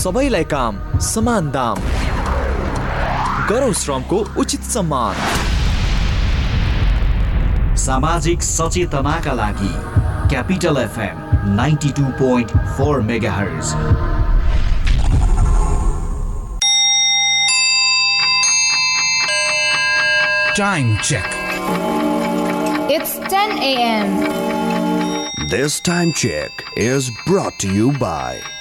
सबैलाई काम समान दाम गरौँ श्रमको उचित सम्मान सामाजिक सचेतनाका लागि capital FM ninety two point four megahertz Time check. It's 10 a.m. This time check is brought to you by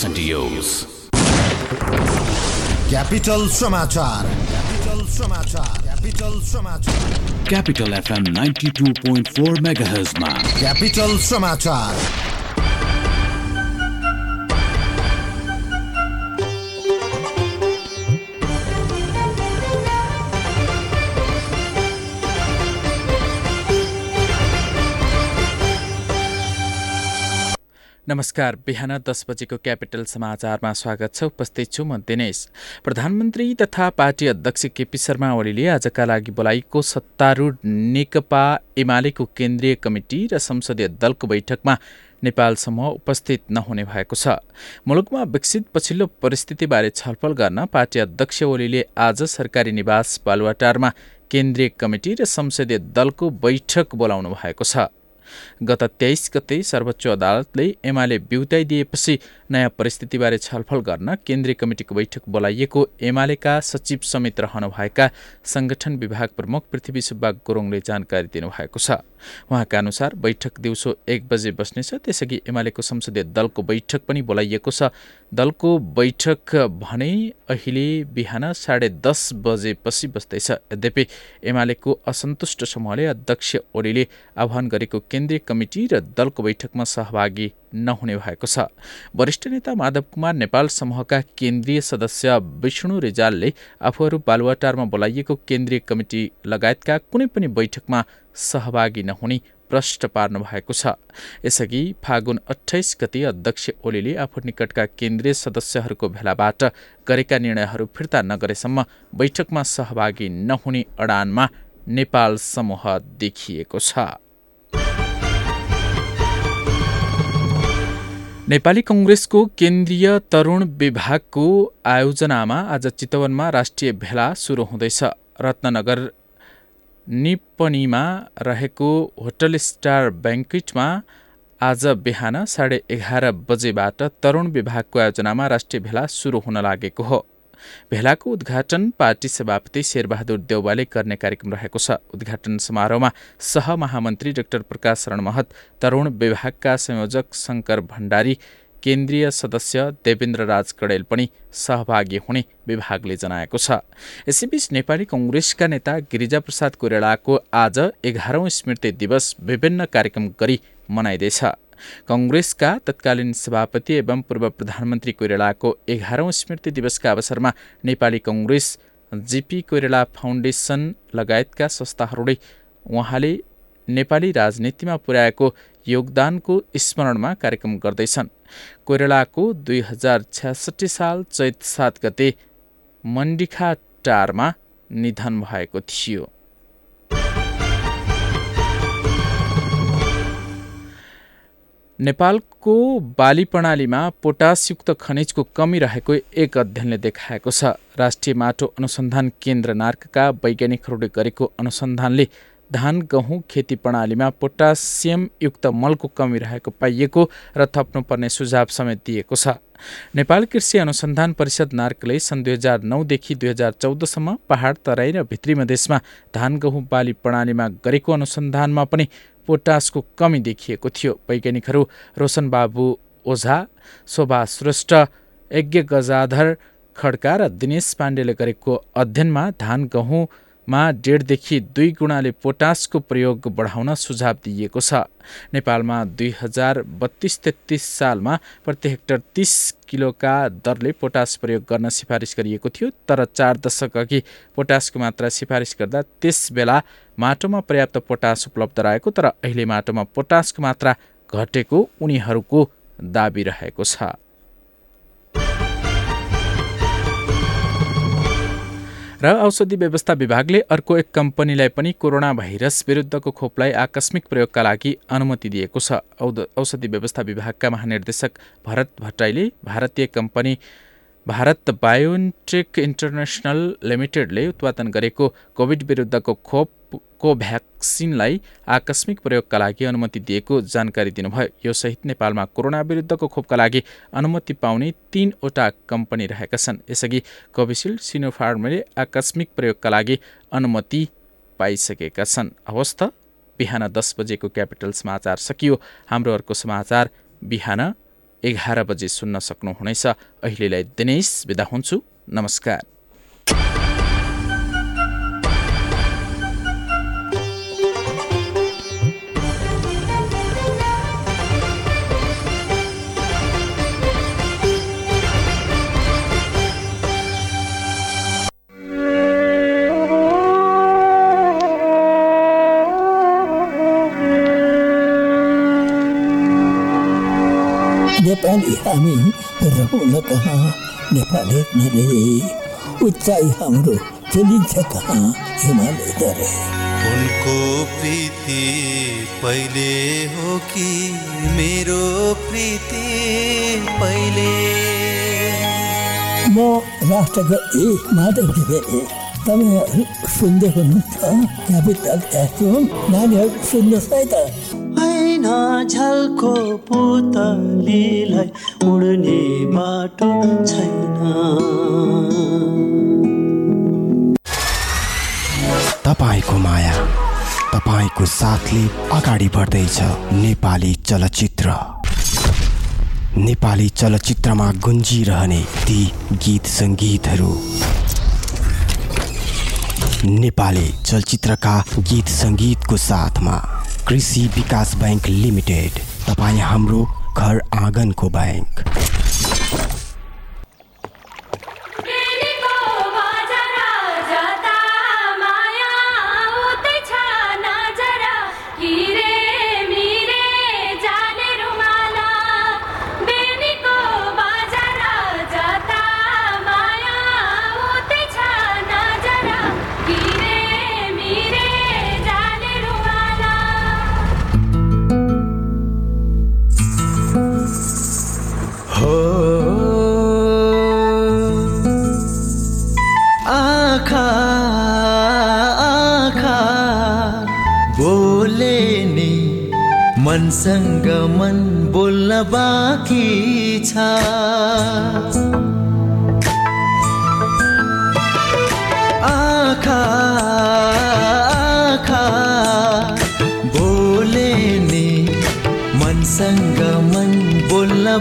100% yours. Capital Samachar. Capital Samachar. Capital Samachar. Capital FM 92.4 megahertz. Capital Samachar. नमस्कार बिहान दस बजेको capital समाचारमा स्वागत छ उपस्थित छु म दिनेश। प्रधानमन्त्री तथा पार्टी अध्यक्ष केपी शर्मा ओलीले आजका लागि बोलाइएको सत्तारूढ नेकपा एमालेको केन्द्रीय कमिटी र संसदीय दलको बैठकमा नेपालसम्म उपस्थित नहुने भएको छ। मुलुकमा विकसित पछिल्लो परिस्थितिबारे छलफल गर्न पार्टी अध्यक्ष ओलीले आज सरकारी निवास बालुवाटारमा केन्द्रीय कमिटी र संसदीय दलको बैठक बोलाउनु भएको छ। गत तेइस गते सर्वोच्च अदालतले एमाले बिउताइदिएपछि नयाँ परिस्थितिबारे छलफल गर्न केन्द्रीय कमिटिको बैठक बोलाइएको एमालेका सचिव समेत रहनुभएका संगठन विभाग प्रमुख पृथ्वी सुब्बा गुरुङले जानकारी दिनुभएको छ। उहाँका अनुसार बैठक दिउँसो एक बजे बस्नेछ। त्यसअघि एमालेको संसदीय दलको बैठक पनि बोलाइएको छ। दलको बैठक भने अहिले बिहान साढे दस बजेपछि बस्दैछ। यद्यपि एमालेको असन्तुष्ट समूहले अध्यक्ष ओलीले आह्वान गरेको केन्द्रीय कमिटी र दलको बैठकमा सहभागी नहुने भएको छ। वरिष्ठ नेता माधव कुमार नेपाल समूहका केन्द्रीय सदस्य विष्णु रिजालले आफूहरू बालुवाटारमा बोलाइएको केन्द्रीय कमिटी लगायतका कुनै पनि बैठकमा सहभागी नहुने प्रष्ट पार्नु भएको छ। यसअघि फागुन अठाइस गति अध्यक्ष ओलीले आफू निकटका केन्द्रीय सदस्यहरूको भेलाबाट गरेका निर्णयहरू फिर्ता नगरेसम्म बैठकमा सहभागी नहुने अडानमा नेपाल समूह देखिएको छ। नेपाली कङ्ग्रेसको केन्द्रीय तरुण विभागको आयोजनामा आज चितवनमा राष्ट्रिय भेला सुरु हुँदैछ। रत्ननगर निपनीमा रहेको होटल स्टार ब्याङ्क्वेटमा आज बिहान साढे एघार बजेबाट तरुण विभागको आयोजनामा राष्ट्रिय भेला सुरु हुन लागेको हो। भेलाको उद्घाटन पार्टी सभापति शेरबहादुर देउवाले गर्ने कार्यक्रम रहेको छ। उद्घाटन समारोहमा सहमहामन्त्री डाक्टर प्रकाश शरण महत तरुण विभागका संयोजक शङ्कर भण्डारी केन्द्रीय सदस्य देवेन्द्र राज कडेल पनि सहभागी हुने विभागले जनाएको छ। यसैबीच नेपाली कङ्ग्रेसका नेता गिरिजाप्रसाद कोइरालाको आज एघारौँ स्मृति दिवस विभिन्न कार्यक्रम गरी मनाइँदैछ। कङ्ग्रेसका तत्कालीन सभापति एवं पूर्व प्रधानमन्त्री कोइरालाको एघारौँ स्मृति दिवसका अवसरमा नेपाली कङ्ग्रेस जिपी कोइराला फाउन्डेसन लगायतका संस्थाहरूले उहाँले नेपाली राजनीतिमा पुर्याएको योगदानको स्मरणमा कार्यक्रम गर्दैछन्। कोइरालाको दुई हजार छ्यासठी साल चैत सात गते मण्डिखा टारमा निधन भएको थियो। नेपालको बाली प्रणालीमा पोटासयुक्त खनिजको कमी रहेको एक अध्ययनले देखाएको छ। राष्ट्रिय माटो अनुसन्धान केन्द्र नार्कका वैज्ञानिकहरूले गरेको अनुसन्धानले धान गहुँ खेती प्रणालीमा पोटासियम युक्त मलको कमी रहेको पाइएको र थप्नुपर्ने सुझाव समेत दिएको छ। नेपाल कृषि अनुसन्धान परिषद नार्कले सन् दुई हजार नौदेखि दुई हजार चौधसम्म पहाड तराई र भित्री मधेसमा धान गहुँ बाली प्रणालीमा गरेको अनुसन्धानमा पनि पोटासको कमी देखिएको थियो। वैज्ञानिकहरू रोशन बाबु ओझा शोभा श्रेष्ठ यज्ञ गजाधर खड्का र दिनेश पाण्डेले गरेको अध्ययनमा धान गहुँमा डेढदेखि दुई गुणाले पोटासको प्रयोग बढाउन सुझाव दिइएको छ। नेपालमा दुई हजार बत्तिस तेत्तिस सालमा प्रति हेक्टर तिस किलोका दरले पोटास प्रयोग गर्न सिफारिस गरिएको थियो तर चार दशक अघि पोटासको मात्रा सिफारिस गर्दा त्यस बेला माटोमा पर्याप्त पोटास उपलब्ध रहेको तर अहिले माटोमा पोटासको मात्रा घटेको उनीहरूको दाबी रहेको छ। र औषधि व्यवस्था विभागले अर्को एक कम्पनीलाई पनि कोरोना भाइरस विरुद्धको खोपलाई आकस्मिक प्रयोगका लागि अनुमति दिएको छ। औषधि व्यवस्था विभागका महानिर्देशक भरत भट्टराईले भारतीय कम्पनी भारत बायोन्टेक इन्टरनेसनल लिमिटेडले उत्पादन गरेको कोभिड विरुद्धको खोप कोभ्याक्सिनलाई आकस्मिक प्रयोगका लागि अनुमति दिएको जानकारी दिनुभयो। यो सहित नेपालमा कोरोना विरुद्धको खोपका लागि अनुमति पाउने तीनवटा कम्पनी रहेका छन्। यसअघि कोभिसिल्ड सिनोफार्मले आकस्मिक प्रयोगका लागि अनुमति पाइसकेका छन्। हवस् त बिहान दस बजेको क्यापिटल समाचार सकियो। हाम्रो अर्को समाचार बिहान एघार बजे सुन्न सक्नुहुनेछ। अहिलेलाई दिनेश बिदा हुन्छु। नमस्कार। हामी रहन कहाँ नेपाली नरे उचाइ हाम्रो चलिन्छ कहाँ हिमालय दरे उनको प्रीति पहिले हो कि मेरो प्रीति पहिले? म राष्ट्रको एक माधव घिमिरे तपाईँहरू सुन्दै हुनुहुन्छ क्यापिटल एफएम नानीहरू सुन्नुहोस् है त। झल्को पुतलीलाई उड्ने बाटो छैन। तपाईँको माया तपाईँको साथले अगाडि बढ्दैछ नेपाली चलचित्र। नेपाली चलचित्रमा गुन्जिरहने ती गीत सङ्गीतहरू। नेपाली चलचित्रका गीत सङ्गीतको साथमा कृषि विकास बैङ्क लिमिटेड तपाईँ हाम्रो घर आँगनको बैङ्क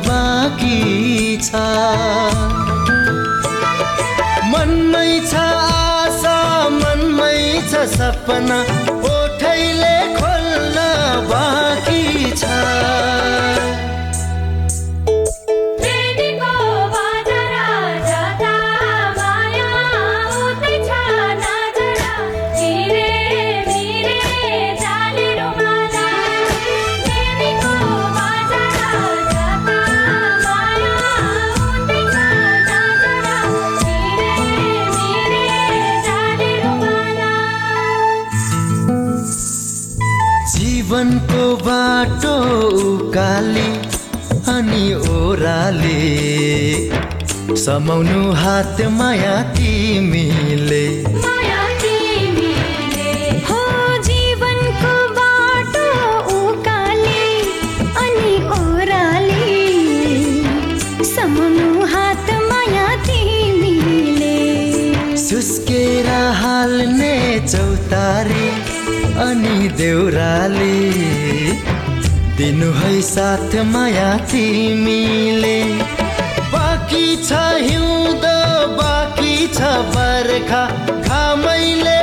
बाँकी छ। मनमै छ आशा मनमै छ सपना ओठैले हात माया जीवनको बाटो उकाले अनि ओराली हात माया थिस्केरा ने चौतारे अनि देउराली। दिनु है साथ माया मिले छ हिउँदो बाँकी छ बर्खा घामैले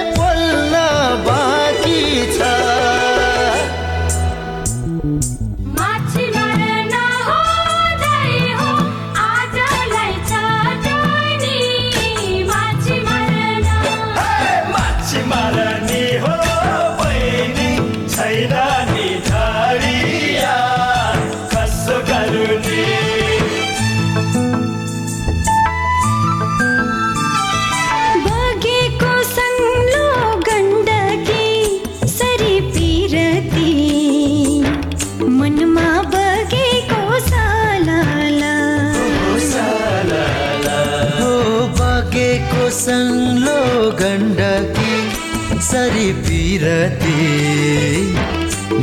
कसरी पिरती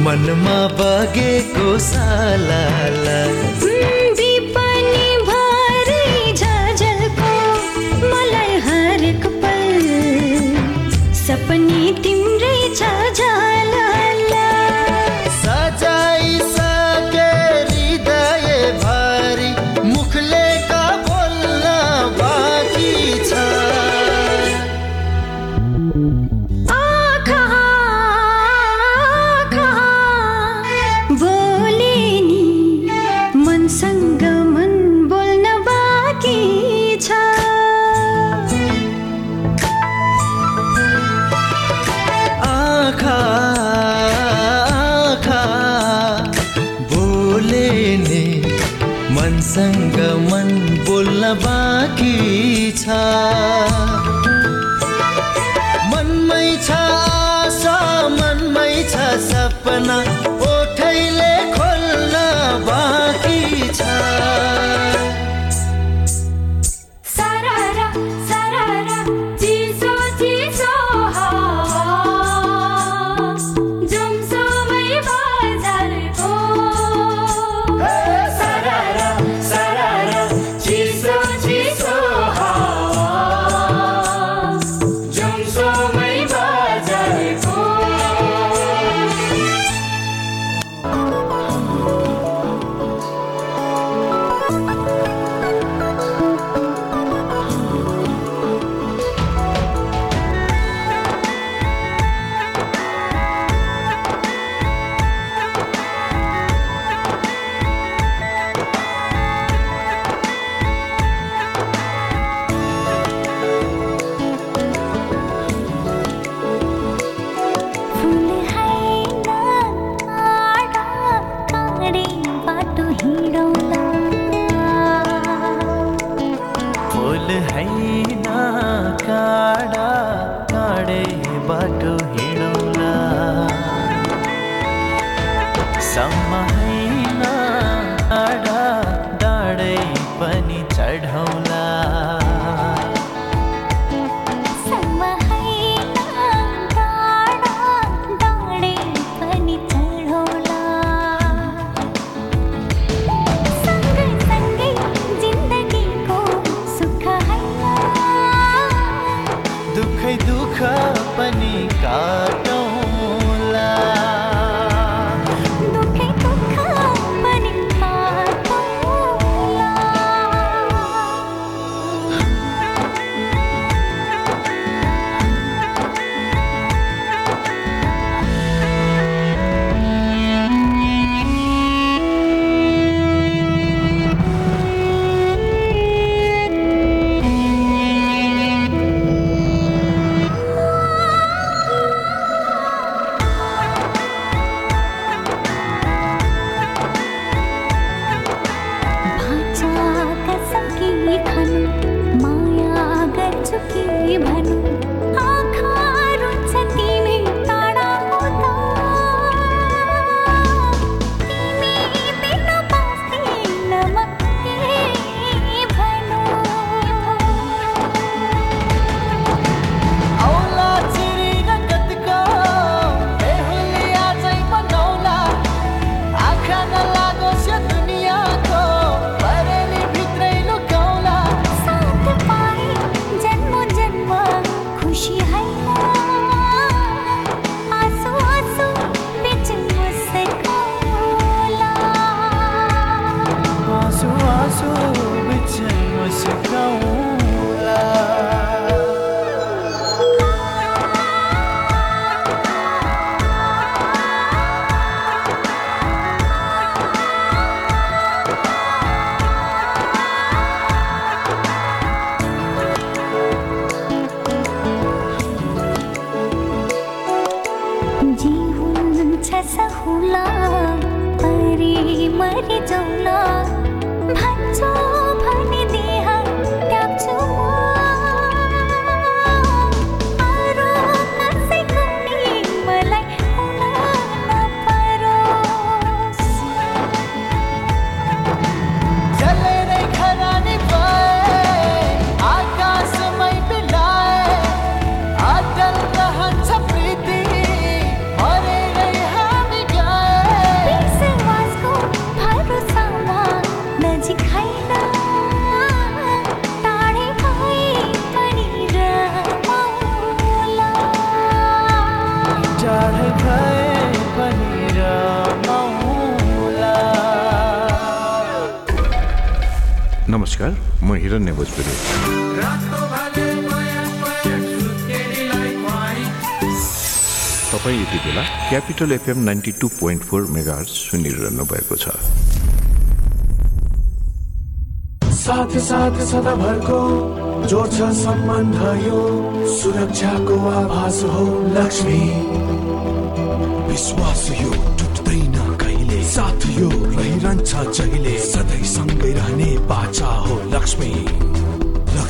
मनमा बगेको सालालाई भोजपुरी तपाईँ यति बेला capital FM ninety two point four mega सुनिरहनु भएको छ। साथ साथ सदाभरको जोड्छ सम्बन्ध यो सुरक्षाको आभास हो लक्ष्मी। विश्वास यो टुट्दैन कहिले? साथ यो रहिरहन्छ जहिले? सधैँ सँगै रहने बाचा हो लक्ष्मी।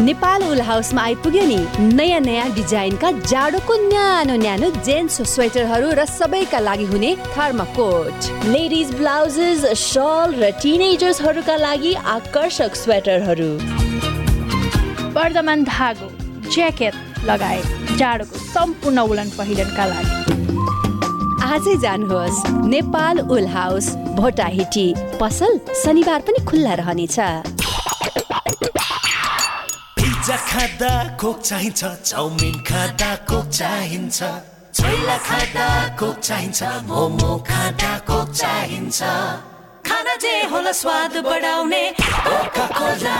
नेपाल उल हाउसमा आइपुग्यो नि। नयाँ नयाँ डिजाइनका जाडोको न्यानो न्यानो जेन्ट्स स्वेटरहरू र सबैका लागि हुने थर्माकोट लेडिज ब्लाउजेस सल र टिनेजर्सहरूका लागि आकर्षक स्वेटरहरू। वर्धमान धागो ज्याकेट लगायत जाडोको सम्पूर्ण उलन पहिरनका लागि। आजै जानुहोस् नेपाल उल हाउस भोटाहिटी पसल शनिबार पनि खुल्ला रहनेछ। पिज्जा खाँदा कोक चाहिन्छ चाउमिन खाँदा कोक चाहिन्छ। छोइला खाँदा कोक चाहिन्छ मोमो खाँदा कोक चाहिन्छ। खाना जे होला स्वाद बढाउने coca cola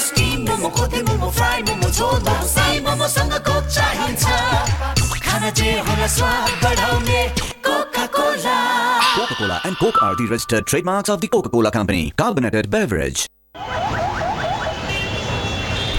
steam momo kothey momo fry momo झोल momo Sai मोमोसँग are the registered of the Company. Carbonated beverage.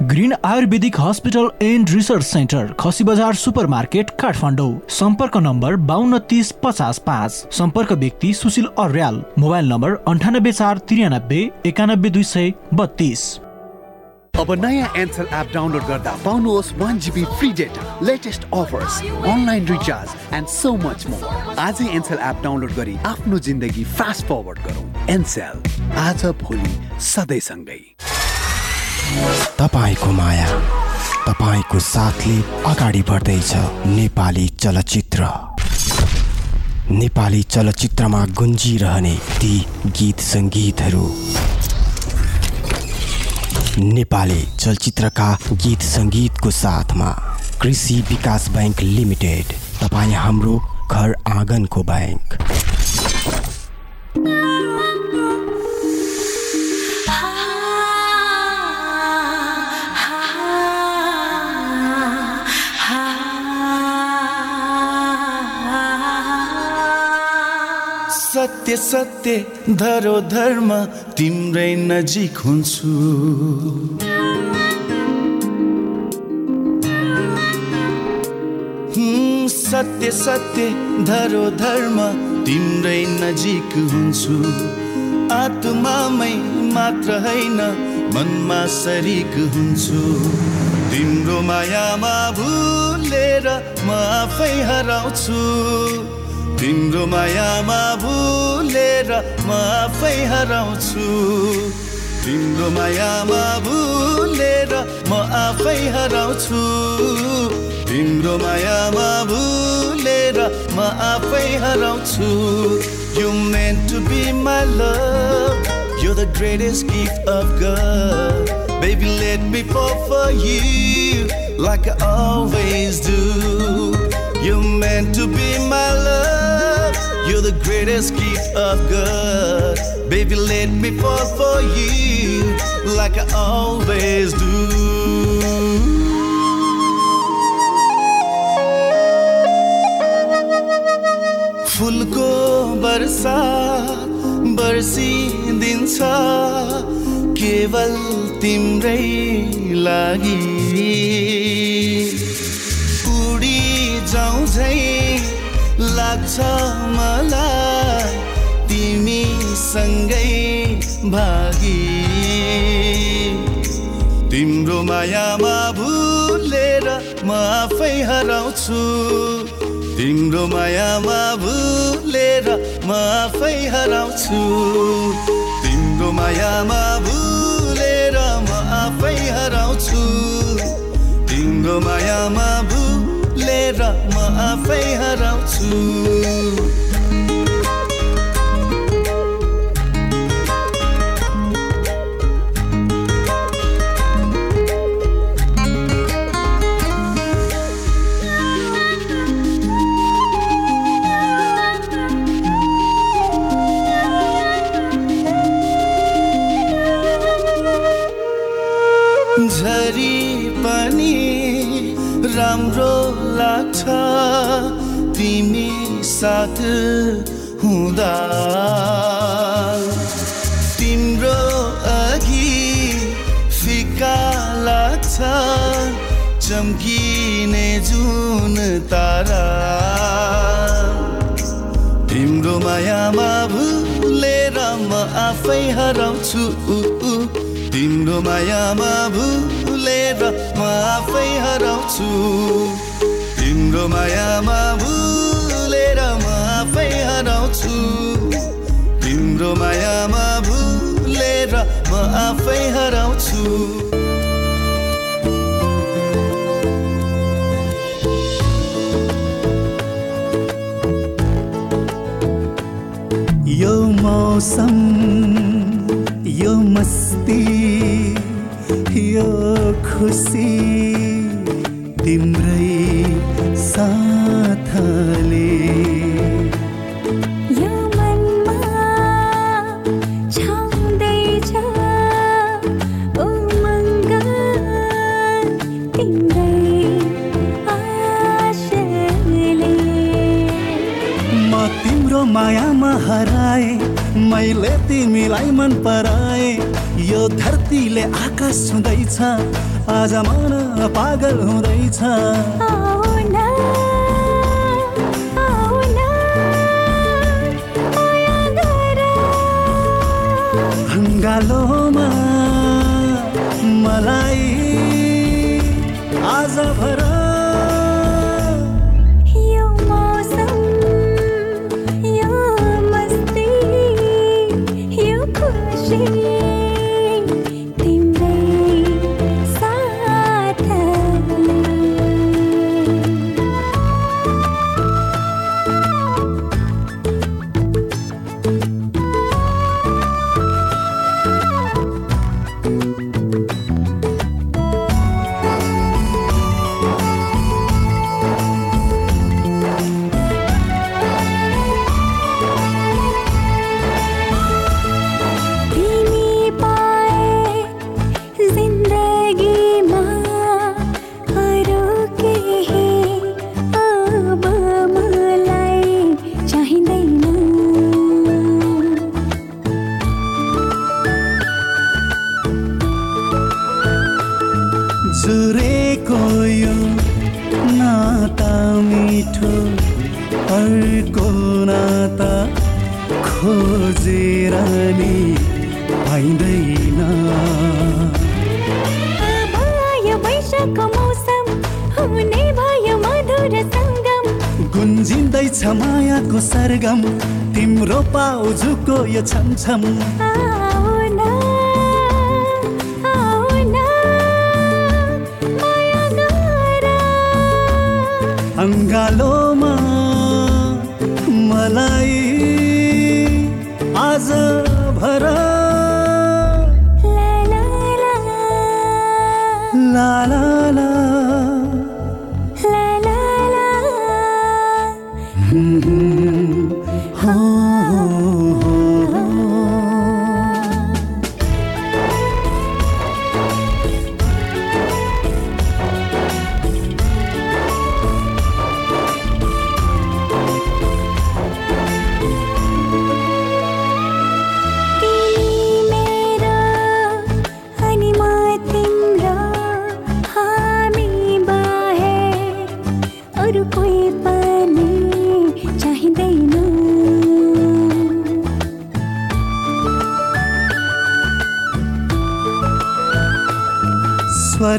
Green Ayurvedic hospital and research centre Khasi Bazar super market Kathmandu. सम्पर्क नम्बर बाहन्न तिस पचास पाँच। सम्पर्क व्यक्ति सुशील अर्याल। मोबाइल नम्बर अन्ठानब्बे चार त्रियानब्बे एकानब्बे दुई सय बत्तिस। अब नयाँ एन्सल एप डाउनलोड गर्दा पाउनुहोस् one GB free data latest offers online recharge and so much more आजै एन्सल एप डाउनलोड गरी आफ्नो जिन्दगी फास्ट फरवर्ड गरौँ। एन्सेल आज भोलि सधैँसँगै। तपाईँको माया तपाईँको साथले अगाडि बढ्दैछ नेपाली चलचित्र। नेपाली चलचित्रमा गुन्जिरहने ती गीत सङ्गीतहरू। नेपाली चलचित्रका गीत सङ्गीतको साथमा कृषि विकास बैङ्क लिमिटेड तपाईँ हाम्रो घर आँगनको बैङ्क सत्य सत्य धरोधर्म तिम्रै नजिक हुन्छु। सत्य सत्य धरोधर्म तिम्रै नजिक हुन्छु। आत्मामै मात्र होइन मनमा सरिक हुन्छु। तिम्रो मायामा भुलेर म आफै हराउँछु। तिम्रो मायामा भुलेर म आफै हराउँछु तिम्रो मायामा भुलेर म आफै हराउँछु तिम्रो मायामा भुलेर म आफै हराउँछु You meant to be my love You're the greatest gift of God Baby let me fall for you Like I always do You're meant to be my love You're the greatest gift of God Baby let me fall for you Like I always do फुलको वर्षा बर्सिदिन्छ केवल तिम्रै लागि उडी जाउँ झै लाग्छ मलाई। तिमी सँगै भागी। तिम्रो मायामा भुलेर म आफै हराउँछु। तिम्रो मायामा भुलेर म आफै हराउँछु। तिम्रो मायामा भुलेर म आफै हराउँछु। तिम्रो मायामा भुलेर म आफै हराउँछु झरी साथ हुँदा। तिम्रो अघि फिका लाग्छ चम्किने जुन तारा। तिम्रो मायामा भुलेर म आफै हराउँछु। तिम्रो मायामा भुलेर म आफै हराउँछु। तिम्रो मायामा म आफै हराउँछु। तिम्रो मायामा भुलेर म आफै हराउँछु। यो मौसम यो मस्ती यो खुसी तिम्रै मैले तिमीलाई मन पराए। यो धरतीले आकाश छुँदैछ आज मन पागल हुँदैछ। मलाई आज भर यो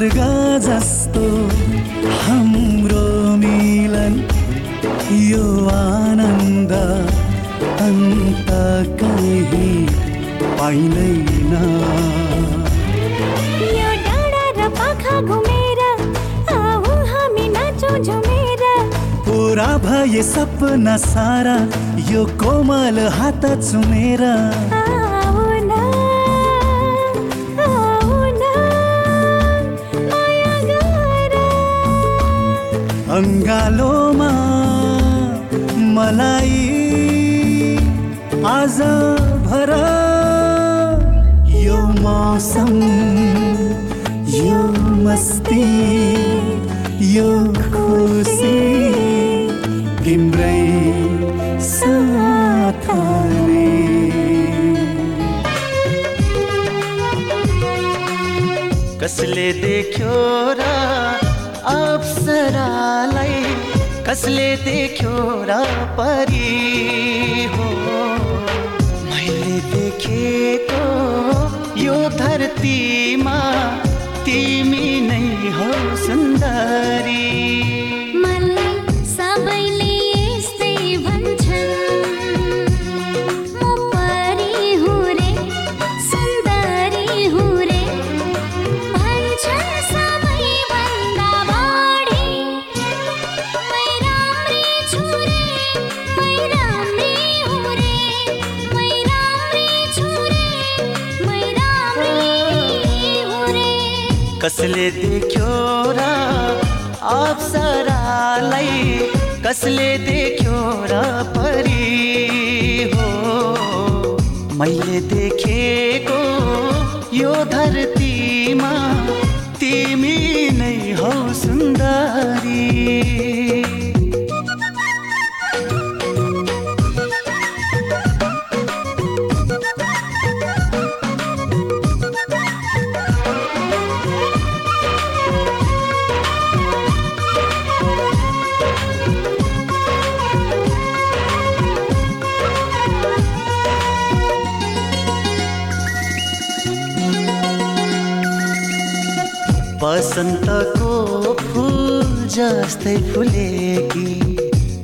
स्वर्ग जस्तो हाम्रो मिलन यो आनन्द अन्त कहीँ पाइँदैन। यो डाँडा र पाखा घुमेर आऊ हामी नाचौँ झुमेर। पुरा भए सपना सारा यो कोमल हात चुमेर। अङ्गालोमा मलाई आज भर। यो मौसम यो मस्ती यो खुसी तिम्रै कसले देख्यो र अप्सरालाई कसले देख्यो र परी हो? मैले देखेको यो धरतीमा कसले देख्यो र अप्सरालाई कसले देख्यो र परी हो? मैले देखेको यो धरतीमा तिमी नै हौ सुन्दरी। बसन्तको फुल जस्तै फुलेकी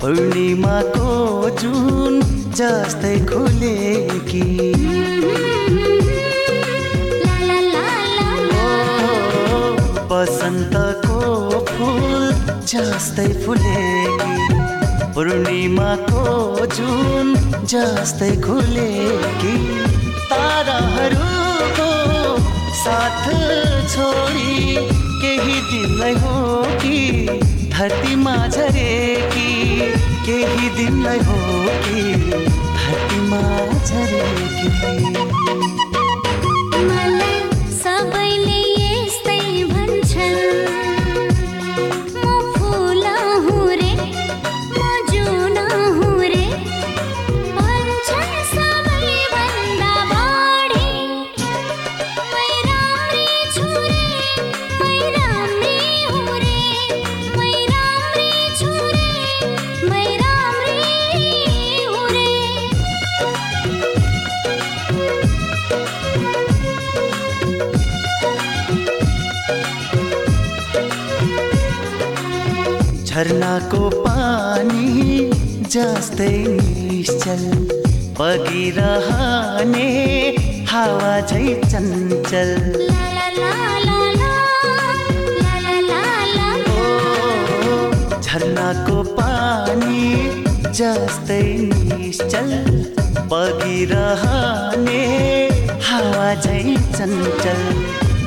पूर्णिमाको जुन जस्तै खुलेकी ओ, बसन्तको फुल जस्तै फुलेकी पूर्णिमाको जुन जस्तै खुलेकी ताराहरूको साथ छोडी केही दिनलाई हो कि धरतीमा झरेकी। केही दिनलाई हो कि धरतीमा झरेकी। जस्तै निश्चल बगिरहने हावा झै चञ्चल। झरनाको पानी जस्तै निश्चल बगिरहने हावा झै चञ्चल।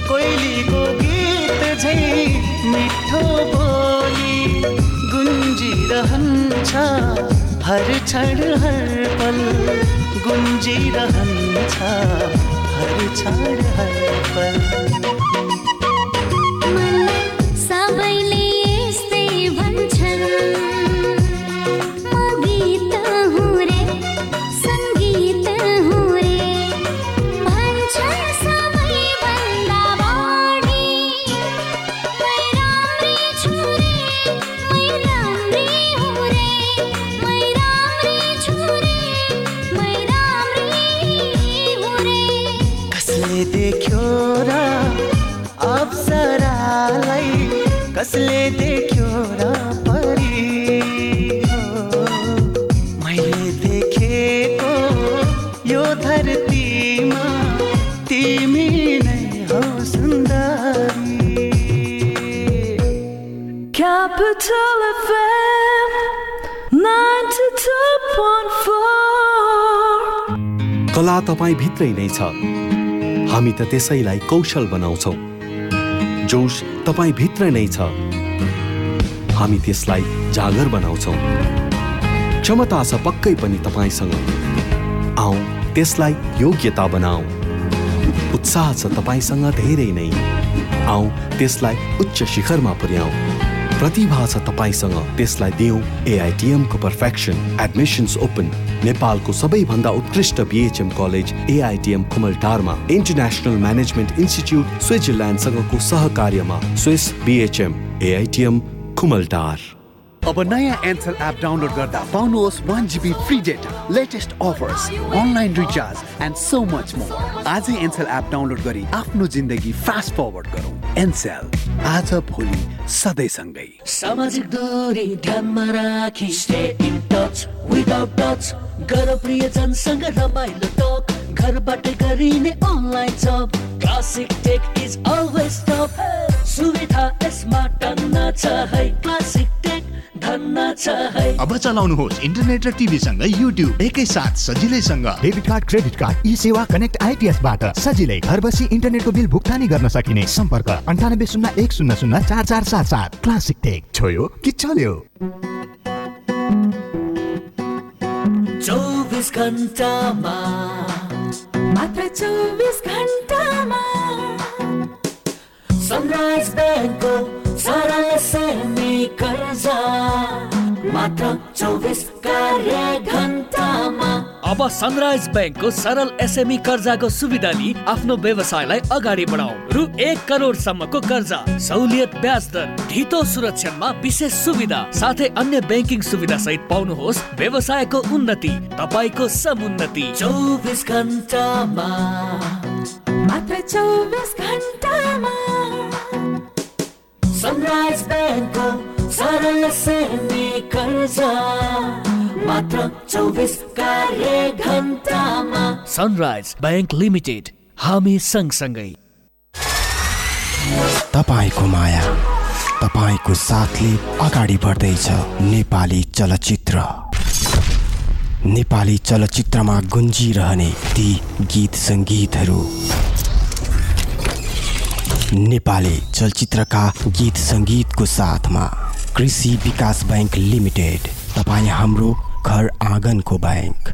कोइलीको गीत झै मिठो बोली गुन्जिरहन्छ हर क्षण हर पल गुन्जिरहन्छ हर क्षण हर पल। यो धरतीमा तिमी नै हौ सुन्दरी। Capital FM 92.4 कला तपाईँ भित्रै नै छ। हामी त त्यसैलाई कौशल बनाउँछौँ। जोस तपाईँ भित्र नै छ। हामी त्यसलाई जागर बनाउँछौँ। क्षमता छ पक्कै पनि तपाईँसँग। आऊ त्यसलाई योग्यता बनाऊ। उत्साह छ तपाईँसँग धेरै नै। आऊ त्यसलाई उच्च शिखरमा पुर्याऊ। प्रतिभा छ तपाईँसँग त्यसलाई दिउँ एआइटिएमको पर्फेक्सन एडमिसन्स ओपन नेपालको सबैभन्दा उत्कृष्ट बिएचएम कलेज एआइटिएम खुमलटारमा इन्टरनेसनल म्यानेजमेन्ट इन्स्टिच्युट स्विजरल्यान्डसँगको सहकार्यमा स्विस बिएचएम एआइटिएम खुमलटार। अब नयाँ एन्सल एप डाउनलोड गर्दा पाउनुहोस् one GB free data latest offers online recharge and so much more आजै एन्सल एप डाउनलोड गरी आफ्नो जिन्दगी फास्ट फरवर्ड गरौँ। एनसेल आज भोलि सधैँसँगै सामाजिक दूरी ध्यानमा राखी stay in touch without touch गर प्रियजनसँग रमाइलो टक घरबाट गरिने online job classic tech is always top सुविधा यसमा टन्न छ है क्लासिक अब चलाउनुहोस् इन्टरनेट र टिभीसँग युट्युब एकैसाथ सजिलैसँग। Debit card credit card eSewa connect आइपिएसबाट सजिलै घर बसी इन्टरनेटको बिल भुक्तानी गर्न सकिने सम्पर्क। अन्ठानब्बे शून्य एक शून्य शून्य चार चार सात सात। Classic tech. छोयो कि चल्यो? चौबिस घन्टामा। मात्र चौबिस घन्टामा। सनराइज ब्याङ्कको मात्र चौबिस कार्य घन्टामा। अब सनराइज ब्याङ्कको सरल एसएमई कर्जाको सुविधा लिई आफ्नो व्यवसायलाई अगाडि बढाउ रु एक करोडसम्मको कर्जा सहुलियत ब्याज दर ढितो सुरक्षामा विशेष सुविधा साथै अन्य ब्याङ्किङ सुविधा सहित पाउनुहोस् व्यवसायको उन्नति तपाईँको समुन्नति। चौबिस घन्टामा। मात्र चौबिस घन्टामा। सनराइज ब्याङ्कको सरल सेमी कर्जा मात्र चौबिस कार्य घन्टामा सनराइज ब्याङ्क लिमिटेड हामी सँगसँगै। तपाईँको माया तपाईँको साथले अगाडि बढ्दैछ नेपाली चलचित्र। नेपाली चलचित्रमा गुन्जिरहने ती गीत सङ्गीतहरू। नेपाली चलचित्रका गीत सङ्गीतको साथमा। कृषि विकास बैङ्क लिमिटेड तपाईँ हाम्रो घर आँगनको बैङ्क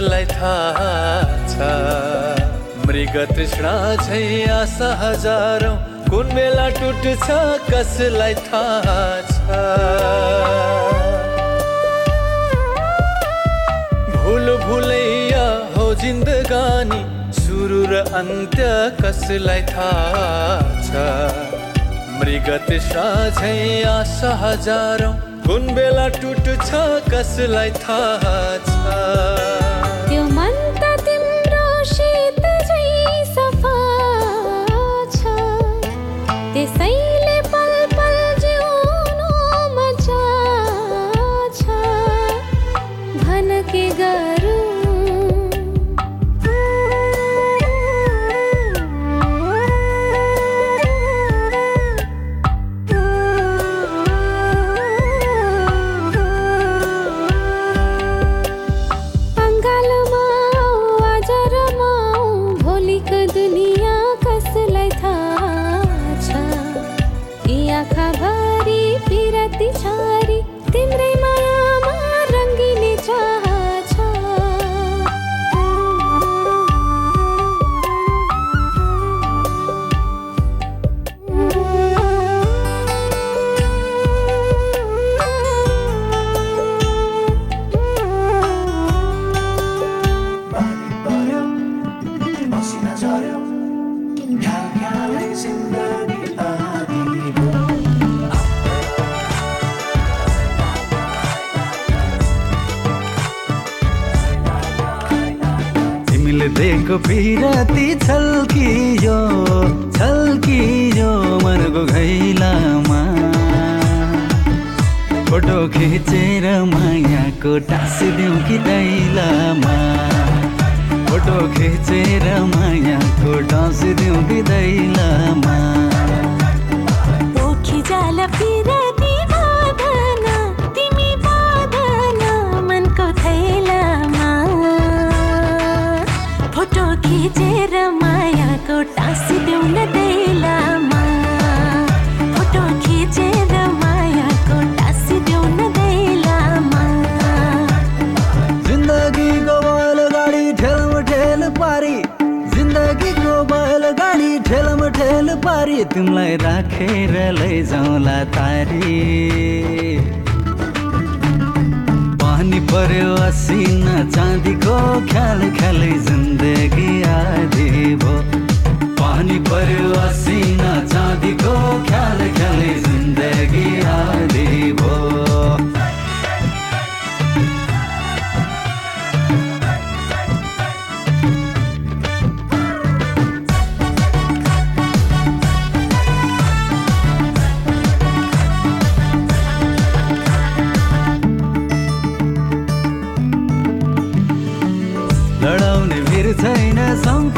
तिमीलाई थाहा छ। मृग तृष्णा झै आशा हजारौँ कुन बेला टुट्छ कसलाई थाहा छ? भुल भुलैया हो जिन्दगानी। सुरु र अन्त्य कसलाई थाहा छ? मृग तृष्णा झै आशा हजारौँ कुन बेला टुट्छ कसलाई थाहा छ? Gilman?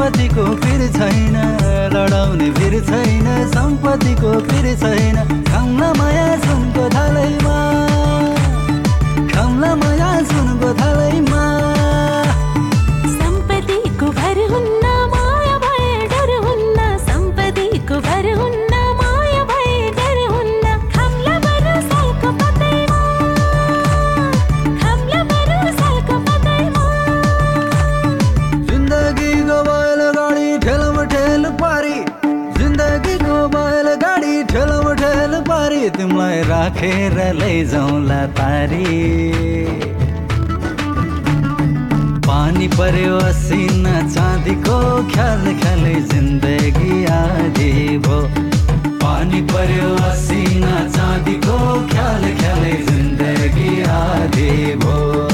सम्पत्तिको फिर छैन लडाउने फिर छैन सम्पत्तिको फिर छैन। खाउला माया सुनको थालैमा बोकेर लैजाउँला पारी पानी पर्यो असिना चाँदीको ख्याल ख्यालै जिन्दगी आधी भो पानी पर्यो असिना चाँदीको ख्याल ख्यालै जिन्दगी आधी भो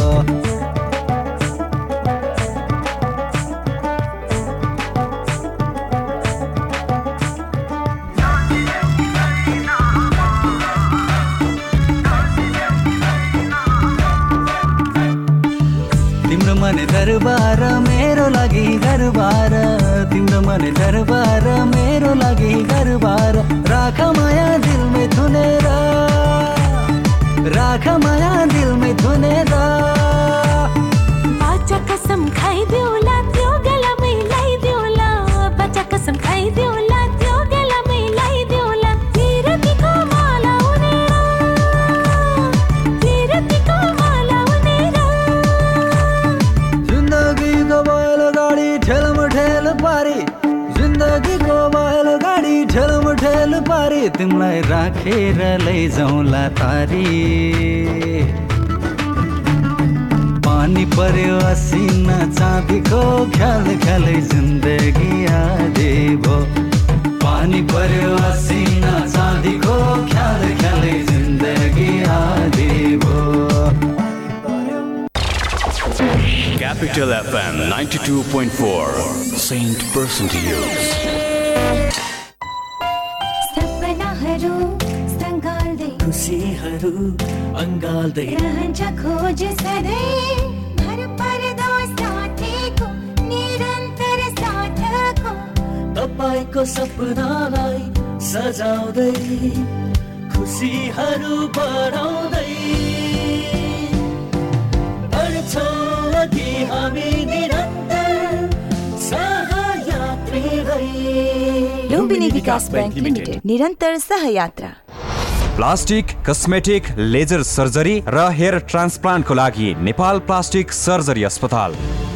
तिमीलाई राखेर लैजाउँला तारी। पानी पर्यो असिना चाँदीको ख्याल ख्यालै जिन्दगी आदि भो। पानी पर्यो असिना चाँदीको ख्याल ख्यालै जिन्दगी आदि भो। Capital FM 92.4 Saint Person to use. खुसीहरू अङ्गाल्दै रहन्छ खोज सधैँ भर पर्दो साथीको निरन्तर साथको तपाईँको सपनालाई सजाउँदै खुसीहरू बढाउँदै बढ्छौँ अघि हामी निरन्तर सहयात्री भई लुम्बिनी विकास बैंक लिमिटेड निरन्तर सहयात्रा प्लास्टिक कस्मेटिक लेजर सर्जरी र हेयर ट्रान्सप्लान्टको लागि नेपाल प्लास्टिक सर्जरी अस्पताल।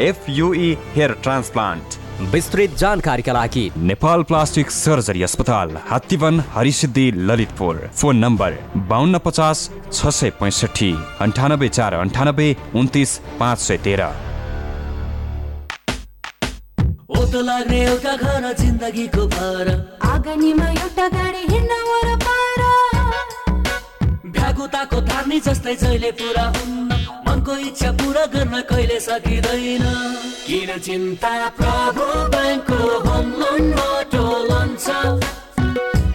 एफयुई हेयर ट्रान्सप्लान्ट विस्तृत जानकारीका लागि नेपाल प्लास्टिक सर्जरी अस्पताल हात्तीवन हरिसिद्धि ललितपुर। फोन नम्बर बाहन्न पचास छ सय पैँसठी अन्ठानब्बे चार अन्ठानब्बे उन्तिस पाँच सय तेह्र। ओतो लाग्ने एउटा घर जिन्दगीको भार। आँगनीमा एउटा गाडी हिँड्न भ्यागुताको धार्नी जस्तै जहिले पुरा हुन्न। मनको इच्छा पुरा गर्न कहिले सकिँदैन। किन चिन्ता प्रभु ब्याङ्कको होम लोन मोटो लोन छ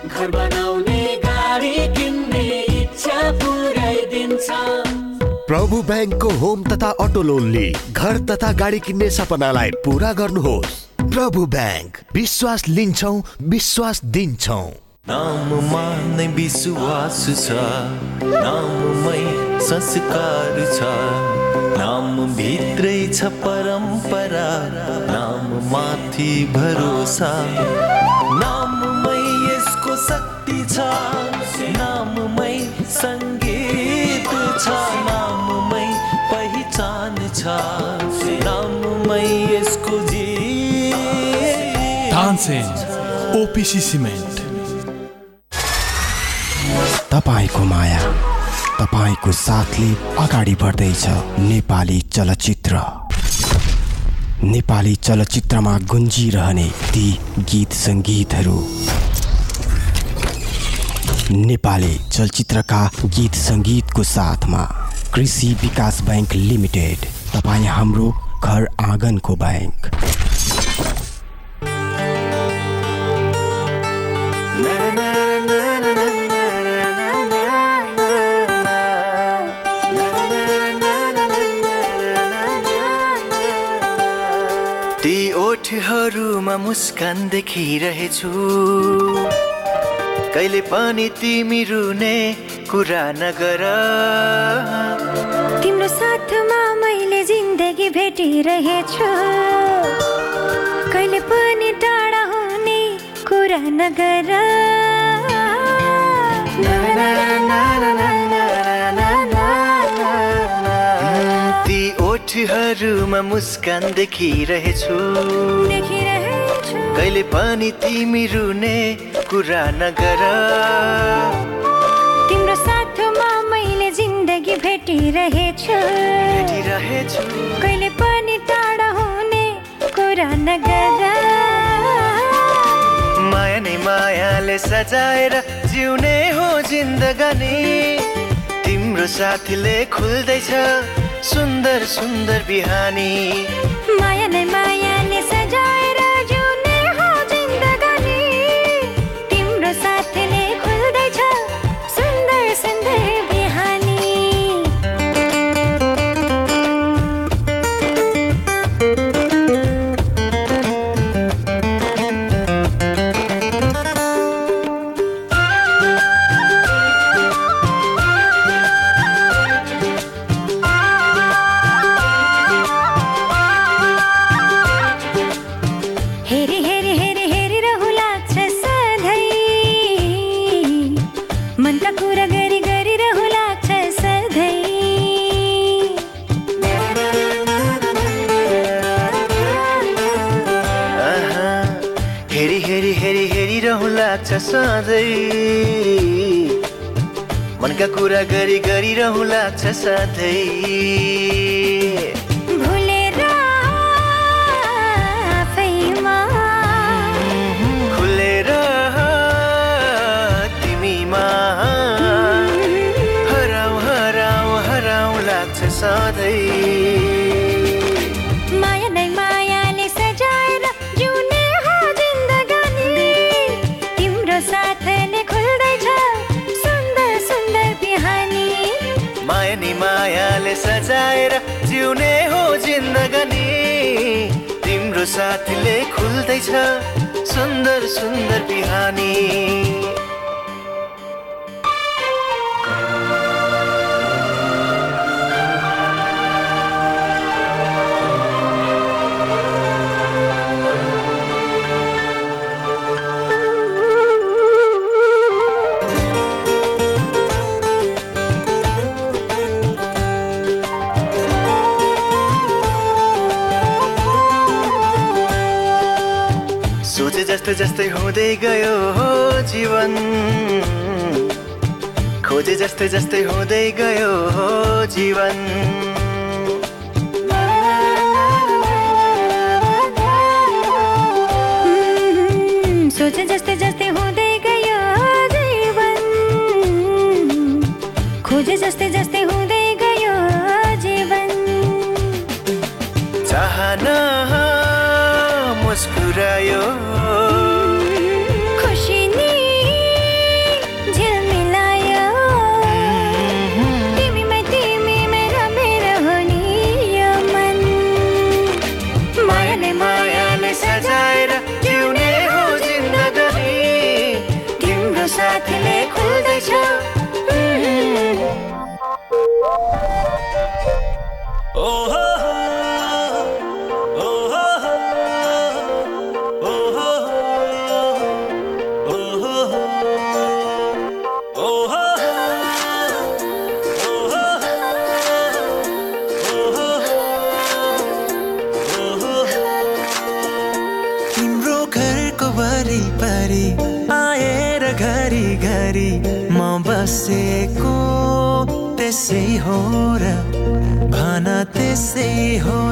घर बनाउने गाडी किन्ने इच्छा पुऱ्याइदिन्छ। प्रभु ब्याङ्कको होम तथा अटो लोनले घर तथा गाडी किन्ने सपनालाई पुरा गर्नुहोस्। प्रभु ब्याङ्क विश्वास लिन्छौ विश्वास दिन्छौ। नाममा नै विश्वास छ। नाममै संस्कार छ। नाम भित्रै छ परम्परा। नाम माथि भरोसा। नाममै यसको शक्ति छ। नाममै सङ्गीत छ। नाममै पहिचान छ। नाममै यसको जी ओपिसी सिमेन्ट तपाईँको माया तपाईँको साथले अगाडि बढ्दैछ। नेपाली चलचित्र। नेपाली चलचित्रमा गुन्जिरहने ती गीत सङ्गीतहरू। नेपाली चलचित्रका गीत सङ्गीतको साथमा कृषि विकास बैङ्क लिमिटेड तपाईँ हाम्रो घर आँगनको बैङ्क ओठहरूमा मुस्कान देखिरहेछु। कहिले पनि तिमी रुने कुरा नगर। तिम्रो साथमा मैले जिन्दगी भेटिरहेछु। कहिले पनि टाढा हुने कुरा नगर। मान्छेहरूमा मुस्कान देखिरहेछु। कहिले पनि तिमी रुने कुरा नगर। तिम्रो साथमा मैले जिन्दगी भेटिरहेछु। भेटिरहेछु। कहिले पनि टाढा हुने कुरा नगर। माया नै मायाले सजाएर जिउने हो जिन्दगानी। तिम्रो साथीले खुल्दैछ। सुन्दर सुन्दर बिहानी। रहला छ सधैँ साथीले खुल्दैछ सुन्दर सुन्दर बिहानी। जस्तै हुँदै गयो हो जीवन। खोजे जस्तै जस्तै हुँदै गयो हो जीवन। सोचे जस्तै say home.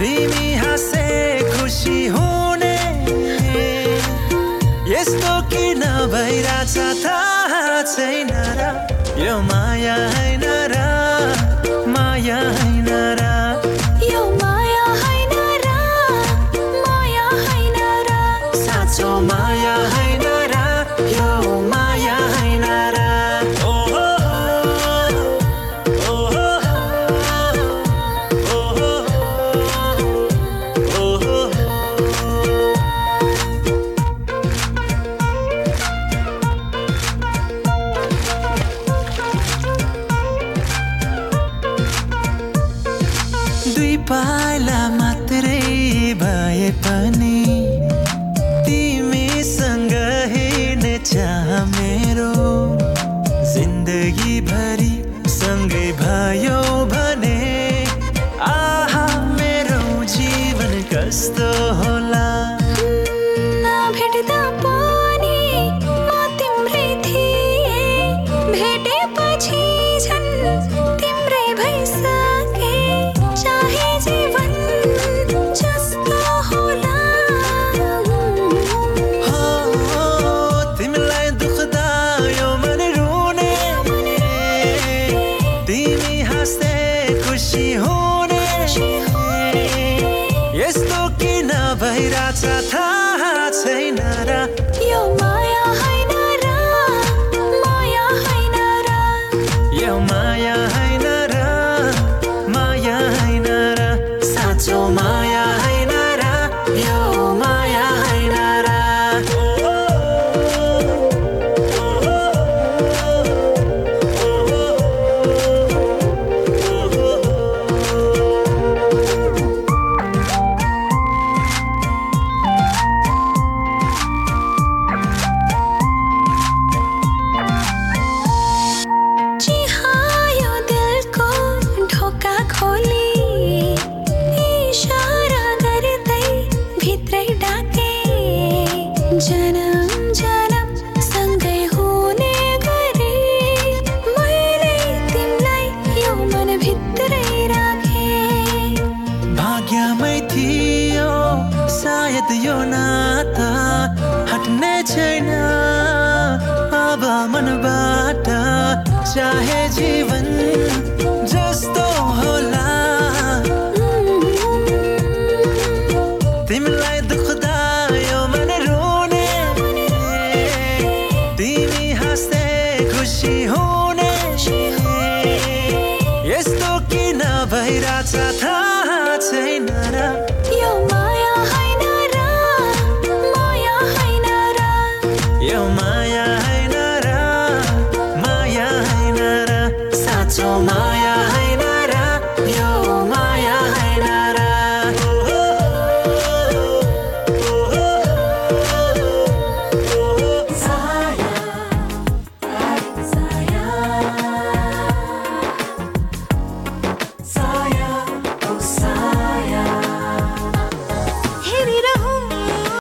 तिमी हाँसे खुसी हुने। यस्तो किन भइरहेछ थाहा छैन र यो माया